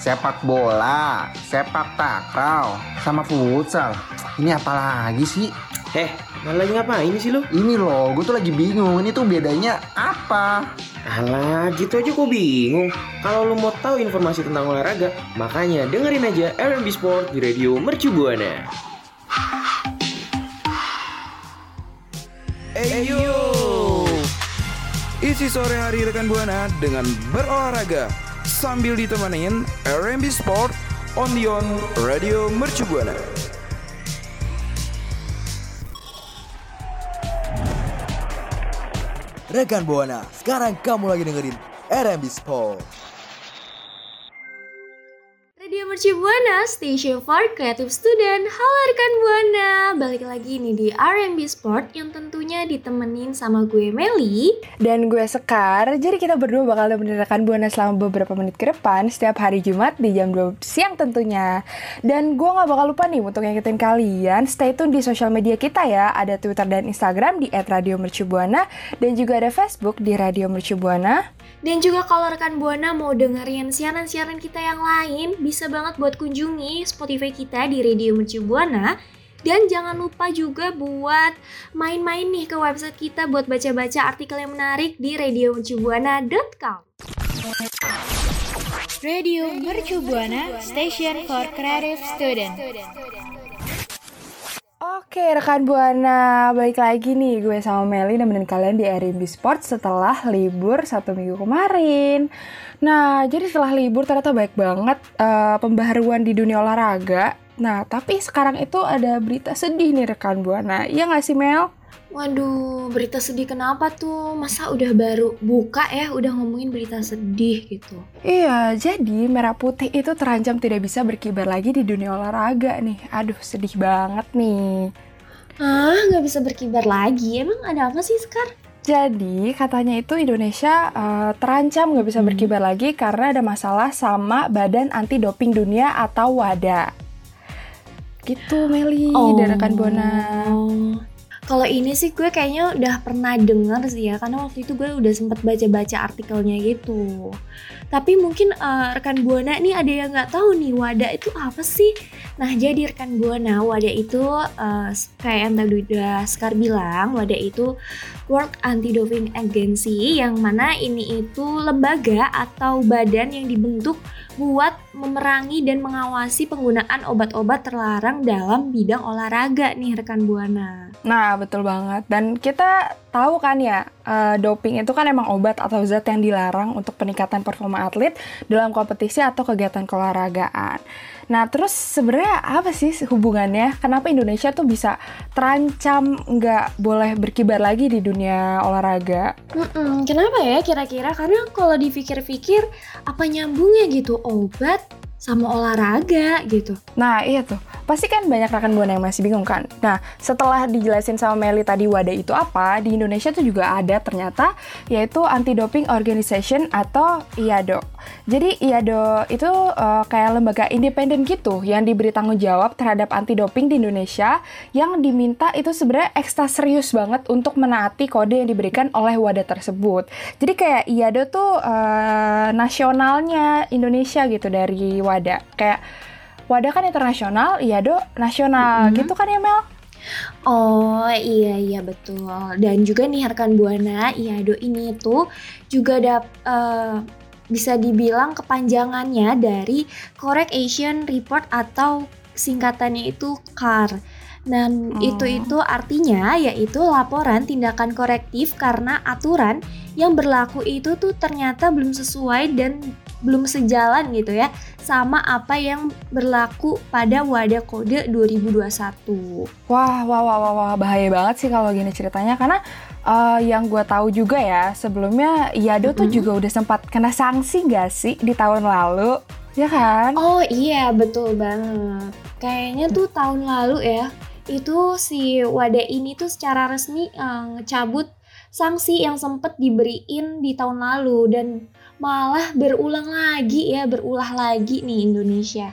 sepak bola, sepak takraw, sama futsal. Ini apa lagi sih? Eh, malah lagi ngapain sih lu? Ini loh, gue tuh lagi bingung. Ini tuh bedanya apa? Alah, gitu aja kok bingung. Kalau lu mau tahu informasi tentang olahraga, makanya dengerin aja RMB Sport di Radio Mercu Buana. Isi sore hari rekan buana dengan berolahraga sambil ditemenin RMB Sport on the on Radio Mercu Buana. Rekan Buana, sekarang kamu lagi dengerin RMB Sport. Mercu Buana, Station for Creative Student. Halo rekan Buana, balik lagi nih di R&B Sport yang tentunya ditemenin sama gue Meli dan gue Sekar. Jadi kita berdua bakal nemenin rekan Buana selama beberapa menit ke depan setiap hari Jumat di jam 2 siang tentunya. Dan gue gak bakal lupa nih untuk ngikutin kalian stay tune di sosial media kita ya. Ada Twitter dan Instagram di @radiomercubuana dan juga ada Facebook di Radio. Dan juga kalau rekan Buana mau dengerin siaran-siaran kita yang lain, bisa banget buat kunjungi Spotify kita di Radio Mercu Buana. Dan jangan lupa juga buat main-main nih ke website kita buat baca-baca artikel yang menarik di radiomercubuana.com. Radio Mercu Buana, station for creative student. Oke rekan Buana, balik lagi nih gue sama Meli nemenin kalian di RMB Sport setelah libur satu minggu kemarin. Nah, jadi setelah libur ternyata baik banget uh, pembaharuan di dunia olahraga. Nah, tapi sekarang itu ada berita sedih nih rekan Buana. Iya nggak sih Mel? Waduh, berita sedih kenapa tuh? Masa udah baru buka ya, udah ngomongin berita sedih gitu? Iya, jadi Merah Putih itu terancam tidak bisa berkibar lagi di dunia olahraga nih. Aduh, sedih banget nih. Ah, nggak bisa berkibar lagi? Emang ada apa sih, Sekar? Jadi katanya itu Indonesia uh, terancam nggak bisa hmm. berkibar lagi karena ada masalah sama Badan Anti Doping Dunia atau WADA. Gitu Meli, oh. dari rekan Buana. Kalau ini sih gue kayaknya udah pernah denger sih ya, karena waktu itu gue udah sempet baca-baca artikelnya gitu. Tapi mungkin uh, rekan Buana nih ada yang nggak tahu nih WADA itu apa sih? Nah jadi rekan Buana WADA itu uh, kayak yang tadi udah Sekar bilang, WADA itu World Anti-Doping Agency yang mana ini itu lembaga atau badan yang dibentuk buat memerangi dan mengawasi penggunaan obat-obat terlarang dalam bidang olahraga nih rekan Buana. Nah, betul banget. Dan kita tahu kan ya, uh, doping itu kan emang obat atau zat yang dilarang untuk peningkatan performa atlet dalam kompetisi atau kegiatan keolahragaan. Nah, terus sebenarnya apa sih hubungannya? Kenapa Indonesia tuh bisa terancam nggak boleh berkibar lagi di dunia olahraga? Mm-mm, kenapa ya kira-kira? Karena kalau dipikir-pikir apa nyambungnya gitu obat sama olahraga gitu. Nah iya tuh, pasti kan banyak rekan buana yang masih bingung kan. Nah setelah dijelasin sama Meli tadi wadah itu apa, di Indonesia tuh juga ada ternyata yaitu Anti Doping Organization atau IADO. Jadi IADO itu uh, kayak lembaga independen gitu yang diberi tanggung jawab terhadap anti doping di Indonesia yang diminta itu sebenarnya ekstra serius banget untuk menaati kode yang diberikan oleh wadah tersebut. Jadi kayak IADO tuh uh, nasionalnya Indonesia gitu dari wadah kayak wadah kan internasional iya do nasional mm -hmm. gitu kan ya Mel Oh iya iya betul dan juga nih rekan buana IADO ini tuh juga ada uh, bisa dibilang kepanjangannya dari Correct Asian Report atau singkatannya itu CAR. Dan oh. itu itu artinya yaitu laporan tindakan korektif karena aturan yang berlaku itu tuh ternyata belum sesuai dan belum sejalan gitu ya sama apa yang berlaku pada wadah kode 2021. Wah, wah, wah, wah, wah bahaya banget sih kalau gini ceritanya karena uh, yang gue tahu juga ya sebelumnya Yado mm -hmm. tuh juga udah sempat kena sanksi gak sih di tahun lalu, ya kan? Oh iya betul banget. Kayaknya tuh tahun lalu ya itu si wadah ini tuh secara resmi uh, ngecabut sanksi yang sempat diberiin di tahun lalu dan malah berulang lagi ya, berulah lagi nih Indonesia.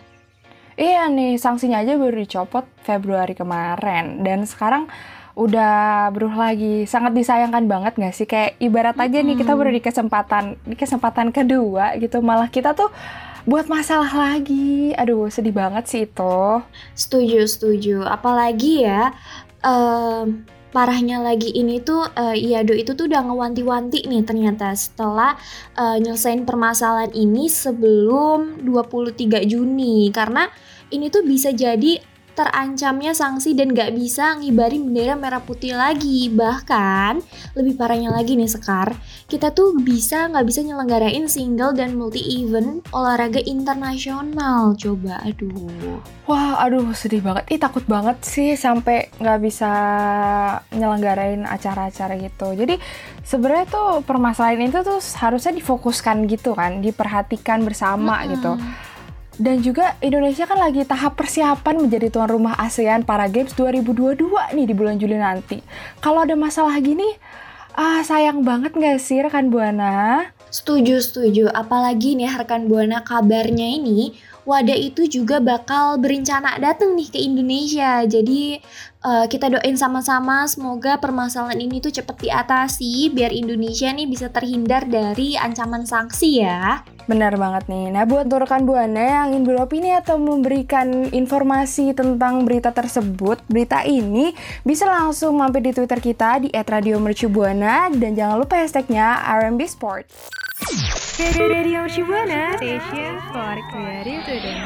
Iya nih, sanksinya aja baru dicopot Februari kemarin dan sekarang udah berubah lagi. Sangat disayangkan banget gak sih? Kayak ibarat aja nih kita baru di kesempatan di kesempatan kedua gitu, malah kita tuh buat masalah lagi. Aduh, sedih banget sih itu. Setuju, setuju. Apalagi ya, em, parahnya lagi ini tuh uh, Iado itu tuh udah ngewanti-wanti nih ternyata setelah uh, nyelesain permasalahan ini sebelum 23 Juni. Karena ini tuh bisa jadi terancamnya sanksi dan gak bisa ngibarin bendera merah putih lagi. Bahkan lebih parahnya lagi nih Sekar, kita tuh bisa nggak bisa nyelenggarain single dan multi event olahraga internasional. Coba, aduh. Wah, aduh sedih banget. Ih takut banget sih sampai nggak bisa nyelenggarain acara-acara gitu. Jadi sebenarnya tuh permasalahan itu tuh harusnya difokuskan gitu kan, diperhatikan bersama Mm -mm. gitu. Dan juga Indonesia kan lagi tahap persiapan menjadi tuan rumah ASEAN Para Games 2022 nih di bulan Juli nanti. Kalau ada masalah gini, ah sayang banget nggak sih rekan Buana? Setuju, setuju. Apalagi nih rekan Buana kabarnya ini Wada itu juga bakal berencana datang nih ke Indonesia. Jadi uh, kita doain sama-sama semoga permasalahan ini tuh cepet diatasi biar Indonesia nih bisa terhindar dari ancaman sanksi ya. Benar banget nih. Nah, buat rekan Buana yang ingin beropini atau memberikan informasi tentang berita tersebut, berita ini bisa langsung mampir di Twitter kita di @radiomercubuana dan jangan lupa hashtagnya RMB Sport. Radio Shibuana, station for creative student.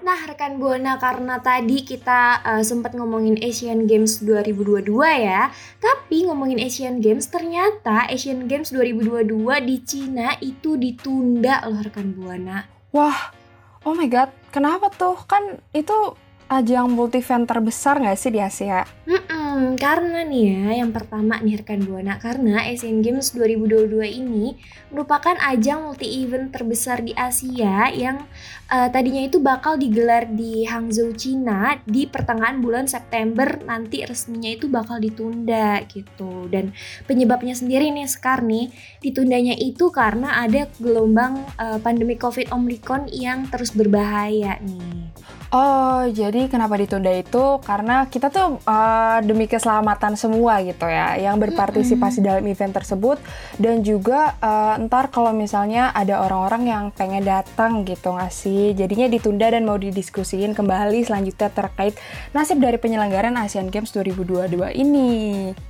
Nah, rekan Buana karena tadi kita uh, sempat ngomongin Asian Games 2022 ya. Tapi ngomongin Asian Games ternyata Asian Games 2022 di Cina itu ditunda loh rekan Buana. Wah, oh my god, kenapa tuh? Kan itu ajang multi event terbesar nggak sih di Asia? Hmm, karena nih ya, yang pertama nih rekan Buana, karena Asian Games 2022 ini merupakan ajang multi event terbesar di Asia yang uh, tadinya itu bakal digelar di Hangzhou, Cina di pertengahan bulan September nanti resminya itu bakal ditunda gitu. Dan penyebabnya sendiri nih Sekar nih, ditundanya itu karena ada gelombang uh, pandemi Covid Omicron yang terus berbahaya nih. Oh, jadi kenapa ditunda itu? Karena kita tuh uh, demi keselamatan semua gitu ya, yang berpartisipasi mm -hmm. dalam event tersebut dan juga uh, ntar kalau misalnya ada orang-orang yang pengen datang gitu nggak sih, jadinya ditunda dan mau didiskusiin kembali selanjutnya terkait nasib dari penyelenggaraan Asian Games 2022 ini.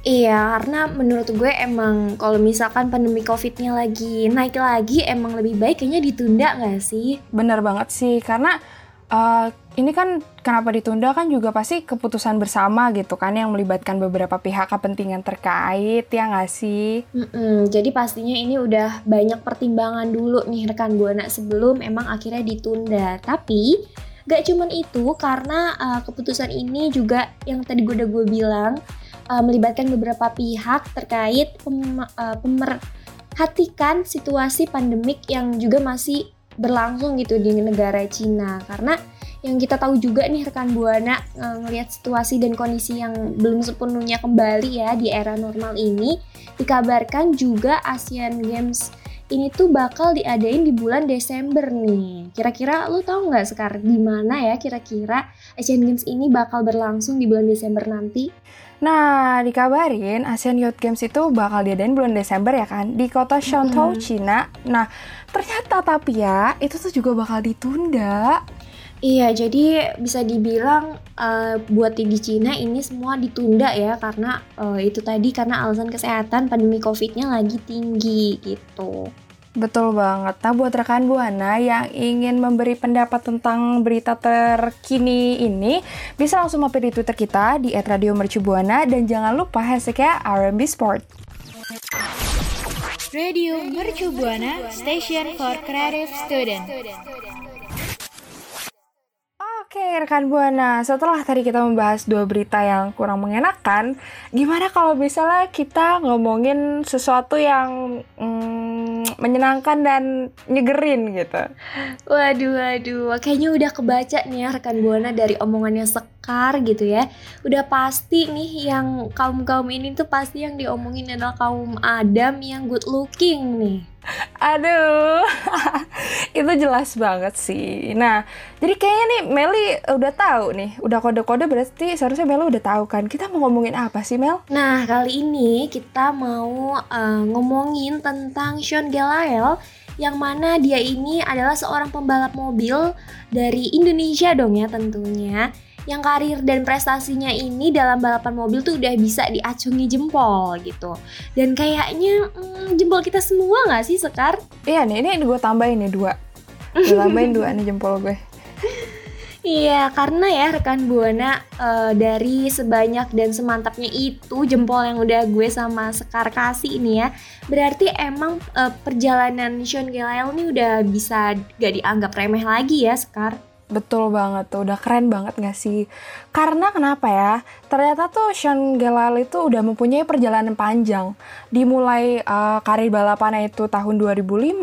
Iya, karena menurut gue emang kalau misalkan pandemi COVID-nya lagi naik lagi, emang lebih baik kayaknya ditunda nggak sih? Bener banget sih, karena uh, ini kan kenapa ditunda kan juga pasti keputusan bersama gitu kan yang melibatkan beberapa pihak kepentingan terkait ya nggak sih? Mm-mm, jadi pastinya ini udah banyak pertimbangan dulu nih rekan buana sebelum emang akhirnya ditunda. Tapi gak cuman itu karena uh, keputusan ini juga yang tadi gue udah gue bilang uh, melibatkan beberapa pihak terkait pem, uh, pemerhatikan situasi pandemik yang juga masih berlangsung gitu di negara Cina karena yang kita tahu juga nih rekan buana ngelihat situasi dan kondisi yang belum sepenuhnya kembali ya di era normal ini dikabarkan juga Asian Games ini tuh bakal diadain di bulan Desember nih. Kira-kira lo tau nggak sekarang di mana ya kira-kira Asian Games ini bakal berlangsung di bulan Desember nanti? Nah, dikabarin Asian Youth Games itu bakal diadain bulan Desember ya kan di kota Shantou, hmm. Cina. Nah, ternyata tapi ya itu tuh juga bakal ditunda. Iya, jadi bisa dibilang uh, buat di Cina ini semua ditunda ya karena uh, itu tadi karena alasan kesehatan pandemi COVID-nya lagi tinggi gitu. Betul banget. Nah, buat rekan Buana yang ingin memberi pendapat tentang berita terkini ini, bisa langsung mampir di Twitter kita di @radiomercubuana dan jangan lupa hashtagnya RMB Sport. Radio Mercu Buana, station for creative student. Oke rekan Buana, setelah tadi kita membahas dua berita yang kurang mengenakan, gimana kalau misalnya kita ngomongin sesuatu yang mm, menyenangkan dan nyegerin gitu? Waduh, waduh, kayaknya udah kebaca nih ya rekan Buana dari omongannya Sekar gitu ya. Udah pasti nih yang kaum-kaum ini tuh pasti yang diomongin adalah kaum Adam yang good looking nih. Aduh, itu jelas banget sih. Nah, jadi kayaknya nih Meli udah tahu nih, udah kode-kode berarti seharusnya Mel udah tahu kan. Kita mau ngomongin apa sih Mel? Nah, kali ini kita mau uh, ngomongin tentang Sean Gelael yang mana dia ini adalah seorang pembalap mobil dari Indonesia dong ya tentunya yang karir dan prestasinya ini dalam balapan mobil tuh udah bisa diacungi jempol gitu. Dan kayaknya hmm, jempol kita semua nggak sih Sekar? Iya nih, ini gue tambahin nih dua. Gue tambahin dua nih jempol gue. Iya, karena ya rekan Buana uh, dari sebanyak dan semantapnya itu jempol yang udah gue sama Sekar kasih ini ya, berarti emang uh, perjalanan Sean Gelael ini udah bisa gak dianggap remeh lagi ya Sekar. Betul banget tuh, udah keren banget gak sih? Karena kenapa ya? Ternyata tuh Sean Gelal itu udah mempunyai perjalanan panjang. Dimulai uh, karir balapannya itu tahun 2005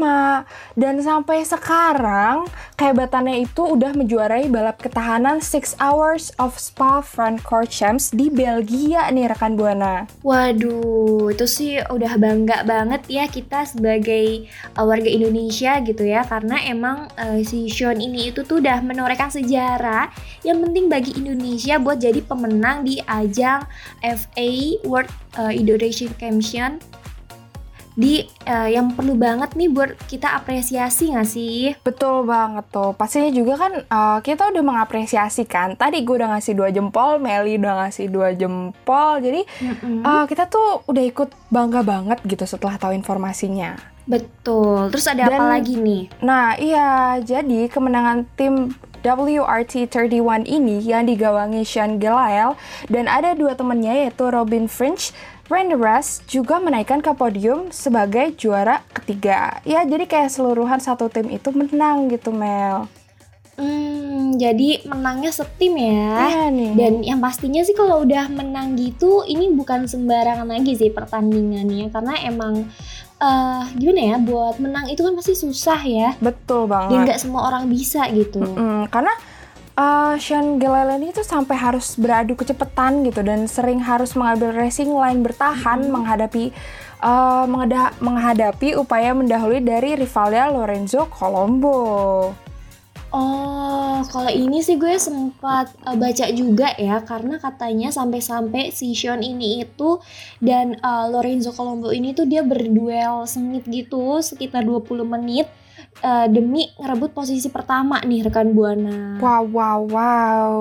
dan sampai sekarang kehebatannya itu udah menjuarai balap ketahanan 6 Hours of Spa Francorchamps di Belgia nih rekan Buana. Waduh, itu sih udah bangga banget ya kita sebagai uh, warga Indonesia gitu ya karena emang uh, si Sean ini itu tuh udah menorehkan sejarah yang penting bagi Indonesia buat jadi pemenang di ajang FA World uh, Indonesia Champion di uh, yang perlu banget nih buat kita apresiasi gak sih? Betul banget tuh. Pastinya juga kan uh, kita udah mengapresiasi kan. Tadi gue udah ngasih dua jempol, Meli udah ngasih dua jempol. Jadi mm-hmm. uh, kita tuh udah ikut bangga banget gitu setelah tahu informasinya. Betul. Terus ada Dan, apa lagi nih? Nah, iya. Jadi kemenangan tim WRT31 ini yang digawangi Sean Gelael dan ada dua temannya yaitu Robin Fringe Randy Russ juga menaikkan ke podium sebagai juara ketiga. Ya, jadi kayak seluruhan satu tim itu menang gitu, Mel. Hmm, jadi menangnya setim ya. Iya nih. Dan yang pastinya sih kalau udah menang gitu, ini bukan sembarangan lagi sih pertandingannya, karena emang uh, gimana ya buat menang itu kan pasti susah ya betul banget dan nggak semua orang bisa gitu mm -mm, karena uh, Sean Gilliland itu sampai harus beradu kecepatan gitu dan sering harus mengambil racing line bertahan mm -hmm. menghadapi uh, menghadapi upaya mendahului dari rivalnya Lorenzo Colombo. Oh, kalau ini sih gue sempat uh, baca juga ya karena katanya sampai-sampai si Sean ini itu dan uh, Lorenzo Colombo ini tuh dia berduel sengit gitu sekitar 20 menit uh, demi ngerebut posisi pertama nih rekan Buana. Wow wow wow.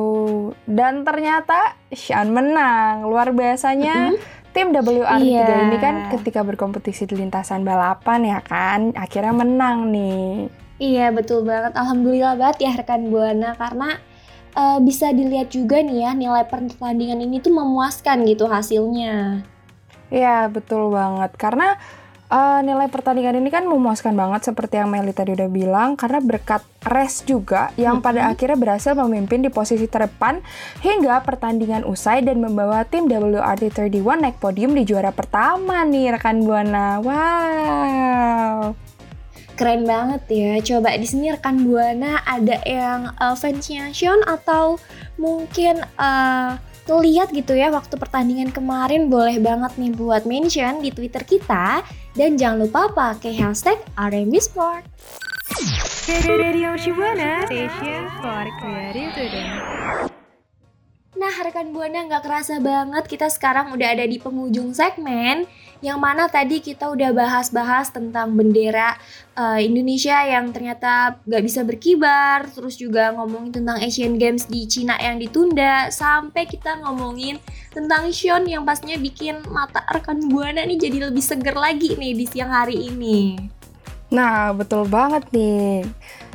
Dan ternyata Sean menang. Luar biasanya. Mm -hmm. Tim WR3 yeah. ini kan ketika berkompetisi di lintasan balapan ya kan akhirnya menang nih. Iya betul banget, alhamdulillah banget ya rekan buana karena uh, bisa dilihat juga nih ya nilai pertandingan ini tuh memuaskan gitu hasilnya. Iya betul banget karena uh, nilai pertandingan ini kan memuaskan banget seperti yang Meli tadi udah bilang karena berkat race juga yang mm-hmm. pada akhirnya berhasil memimpin di posisi terdepan hingga pertandingan usai dan membawa tim WRT31 naik podium di juara pertama nih rekan buana. Wow. Keren banget ya. Coba di sini rekan Buana ada yang uh, fansnya Sean atau mungkin uh, lihat gitu ya waktu pertandingan kemarin boleh banget nih buat mention di Twitter kita dan jangan lupa pakai hashtag RMB Sport. Radio Shibuana, station for creative Nah, rekan Buana nggak kerasa banget kita sekarang udah ada di penghujung segmen yang mana tadi kita udah bahas-bahas tentang bendera uh, Indonesia yang ternyata nggak bisa berkibar, terus juga ngomongin tentang Asian Games di Cina yang ditunda, sampai kita ngomongin tentang Sean yang pastinya bikin mata rekan Buana nih jadi lebih seger lagi nih di siang hari ini. Nah, betul banget nih.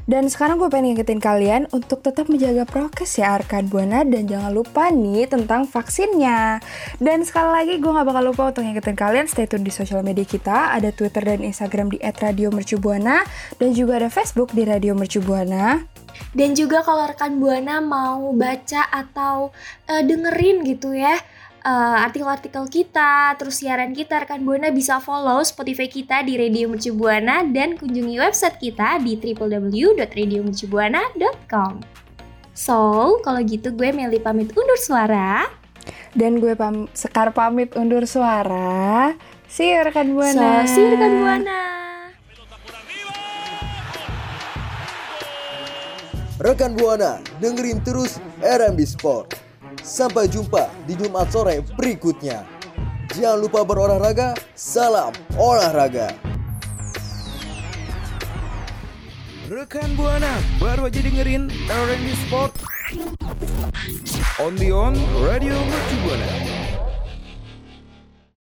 Dan sekarang gue pengen ngingetin kalian untuk tetap menjaga prokes ya rekan Buana dan jangan lupa nih tentang vaksinnya. Dan sekali lagi gue gak bakal lupa untuk ngingetin kalian stay tune di sosial media kita. Ada Twitter dan Instagram di @radiomercubuana dan juga ada Facebook di Radio Mercubuana. Dan juga kalau rekan Buana mau baca atau uh, dengerin gitu ya uh, artikel-artikel kita, terus siaran kita, rekan Buana bisa follow Spotify kita di Radio Mercu Buana dan kunjungi website kita di www.radiomercubuana.com. So, kalau gitu gue Meli pamit undur suara. Dan gue pam Sekar pamit undur suara. See you rekan Buana. So, see you rekan Buana. Rekan Buana, dengerin terus RMB Sport. Sampai jumpa di Jumat sore berikutnya. Jangan lupa berolahraga, salam olahraga. Rekan Buana baru aja dengerin R&B Sport on the on Radio